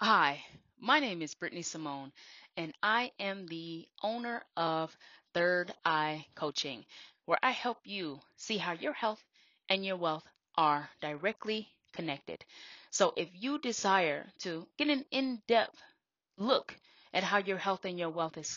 Hi, my name is Brittany Simone, and I am the owner of Third Eye Coaching, where I help you see how your health and your wealth are directly connected. So, if you desire to get an in depth look at how your health and your wealth is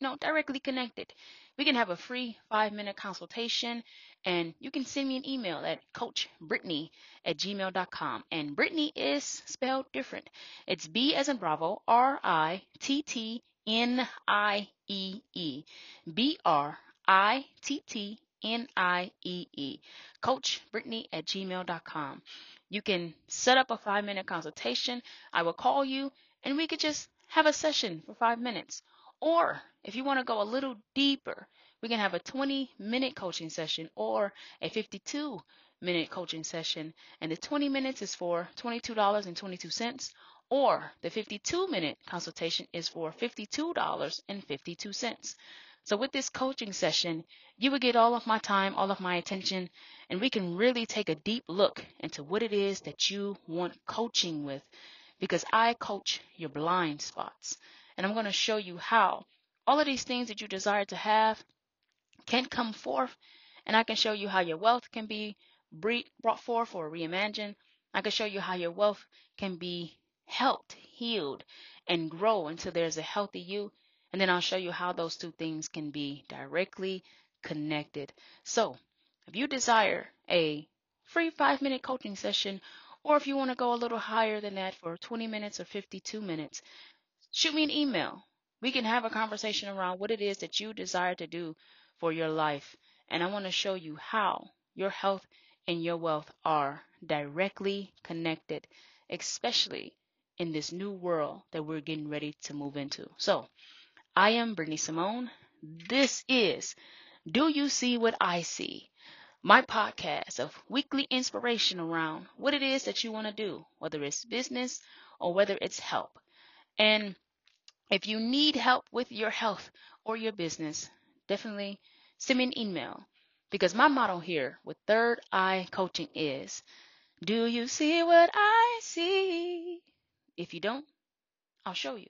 you know, directly connected. We can have a free five minute consultation and you can send me an email at coachbrittany at gmail.com. And Brittany is spelled different. It's B as in Bravo, R I T T N I E E. B R I T T N I E E. Coach Brittany at gmail.com. You can set up a five minute consultation. I will call you and we could just have a session for five minutes. Or if you want to go a little deeper, we can have a 20 minute coaching session or a 52 minute coaching session. And the 20 minutes is for $22.22 or the 52 minute consultation is for $52.52. So with this coaching session, you will get all of my time, all of my attention, and we can really take a deep look into what it is that you want coaching with because I coach your blind spots and I'm going to show you how all of these things that you desire to have can come forth, and I can show you how your wealth can be brought forth or reimagined. I can show you how your wealth can be helped, healed, and grow until there's a healthy you. And then I'll show you how those two things can be directly connected. So, if you desire a free five minute coaching session, or if you want to go a little higher than that for 20 minutes or 52 minutes, shoot me an email. We can have a conversation around what it is that you desire to do for your life. And I want to show you how your health and your wealth are directly connected, especially in this new world that we're getting ready to move into. So, I am Brittany Simone. This is Do You See What I See? My podcast of weekly inspiration around what it is that you want to do, whether it's business or whether it's help. And if you need help with your health or your business, definitely send me an email because my motto here with Third Eye Coaching is Do you see what I see? If you don't, I'll show you.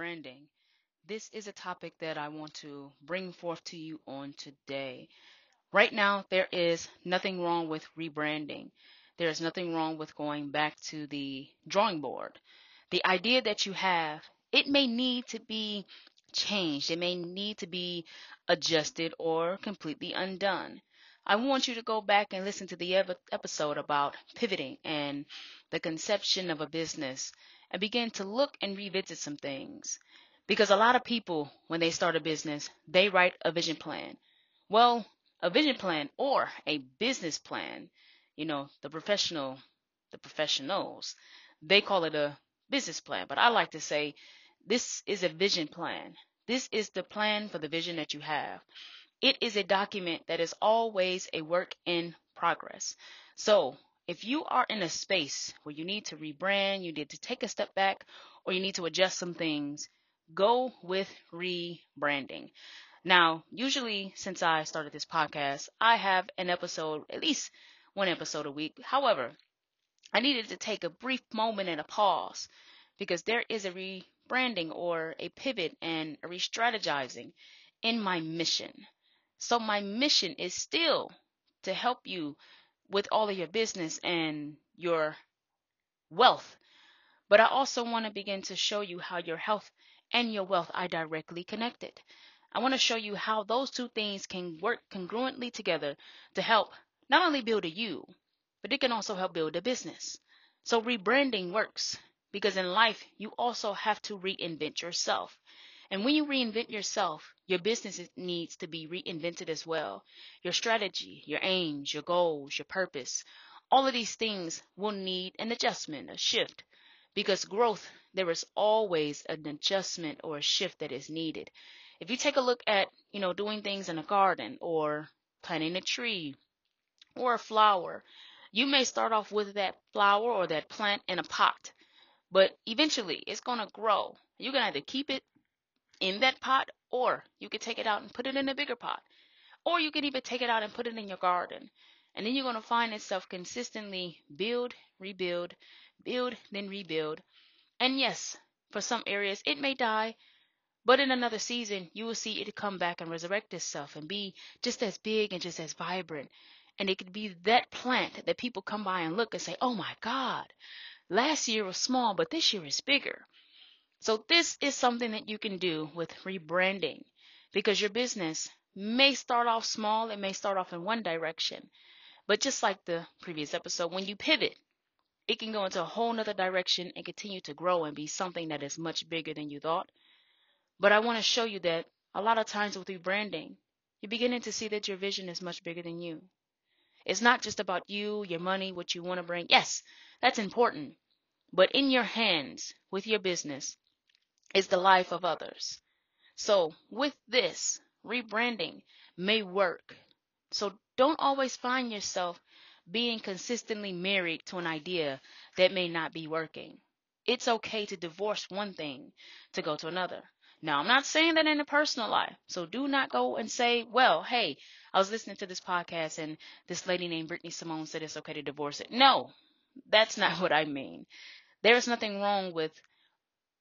Rebranding. This is a topic that I want to bring forth to you on today. Right now, there is nothing wrong with rebranding. There is nothing wrong with going back to the drawing board. The idea that you have, it may need to be changed. It may need to be adjusted or completely undone. I want you to go back and listen to the episode about pivoting and the conception of a business and begin to look and revisit some things. Because a lot of people, when they start a business, they write a vision plan. Well, a vision plan or a business plan, you know, the professional, the professionals, they call it a business plan. But I like to say this is a vision plan. This is the plan for the vision that you have. It is a document that is always a work in progress. So if you are in a space where you need to rebrand, you need to take a step back, or you need to adjust some things, go with rebranding. Now, usually since I started this podcast, I have an episode, at least one episode a week. However, I needed to take a brief moment and a pause because there is a rebranding or a pivot and a re-strategizing in my mission. So my mission is still to help you with all of your business and your wealth. But I also want to begin to show you how your health and your wealth are directly connected. I want to show you how those two things can work congruently together to help not only build a you, but it can also help build a business. So rebranding works because in life, you also have to reinvent yourself. And when you reinvent yourself, your business needs to be reinvented as well. Your strategy, your aims, your goals, your purpose, all of these things will need an adjustment, a shift. Because growth, there is always an adjustment or a shift that is needed. If you take a look at, you know, doing things in a garden or planting a tree or a flower, you may start off with that flower or that plant in a pot. but eventually it's going to grow. You can either keep it in that pot or you could take it out and put it in a bigger pot. Or you could even take it out and put it in your garden. And then you're going to find itself consistently build, rebuild, build, then rebuild. And yes, for some areas it may die, but in another season you will see it come back and resurrect itself and be just as big and just as vibrant. And it could be that plant that people come by and look and say, oh my God, last year was small, but this year is bigger. So this is something that you can do with rebranding because your business may start off small, it may start off in one direction. But just like the previous episode, when you pivot, it can go into a whole nother direction and continue to grow and be something that is much bigger than you thought. But I want to show you that a lot of times with rebranding, you're beginning to see that your vision is much bigger than you. It's not just about you, your money, what you want to bring. Yes, that's important. But in your hands, with your business, is the life of others. So with this, rebranding may work. So don't always find yourself being consistently married to an idea that may not be working. It's okay to divorce one thing to go to another. Now, I'm not saying that in a personal life. So do not go and say, well, hey, I was listening to this podcast and this lady named Brittany Simone said it's okay to divorce it. No, that's not what I mean. There is nothing wrong with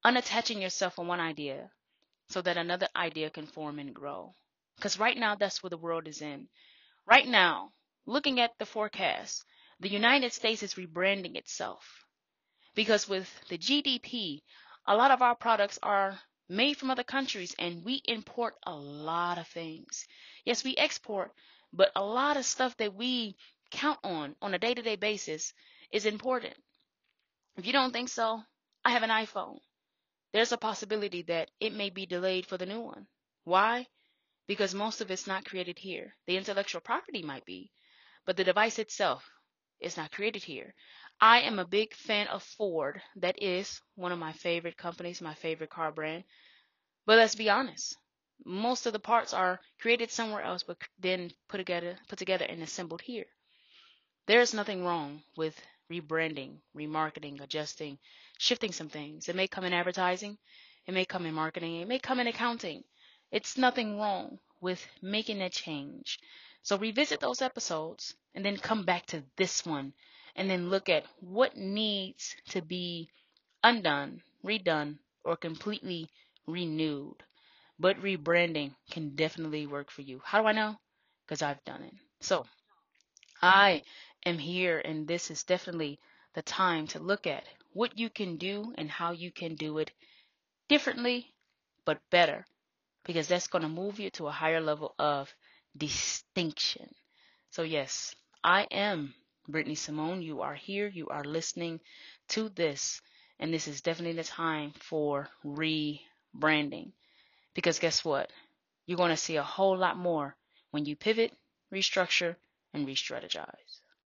unattaching yourself from one idea so that another idea can form and grow. Because right now, that's where the world is in. Right now, looking at the forecast, the United States is rebranding itself. Because with the GDP, a lot of our products are made from other countries and we import a lot of things. Yes, we export, but a lot of stuff that we count on on a day to day basis is important. If you don't think so, I have an iPhone there's a possibility that it may be delayed for the new one. Why? Because most of it's not created here. The intellectual property might be, but the device itself is not created here. I am a big fan of Ford. That is one of my favorite companies, my favorite car brand. But let's be honest. Most of the parts are created somewhere else, but then put together, put together and assembled here. There's nothing wrong with rebranding, remarketing, adjusting, shifting some things. It may come in advertising, it may come in marketing, it may come in accounting. It's nothing wrong with making a change. So revisit those episodes and then come back to this one and then look at what needs to be undone, redone, or completely renewed. But rebranding can definitely work for you. How do I know? Because I've done it. So I am here, and this is definitely the time to look at what you can do and how you can do it differently but better because that's going to move you to a higher level of distinction. So, yes, I am Brittany Simone. You are here, you are listening to this, and this is definitely the time for rebranding because guess what? You're going to see a whole lot more when you pivot, restructure, and re strategize.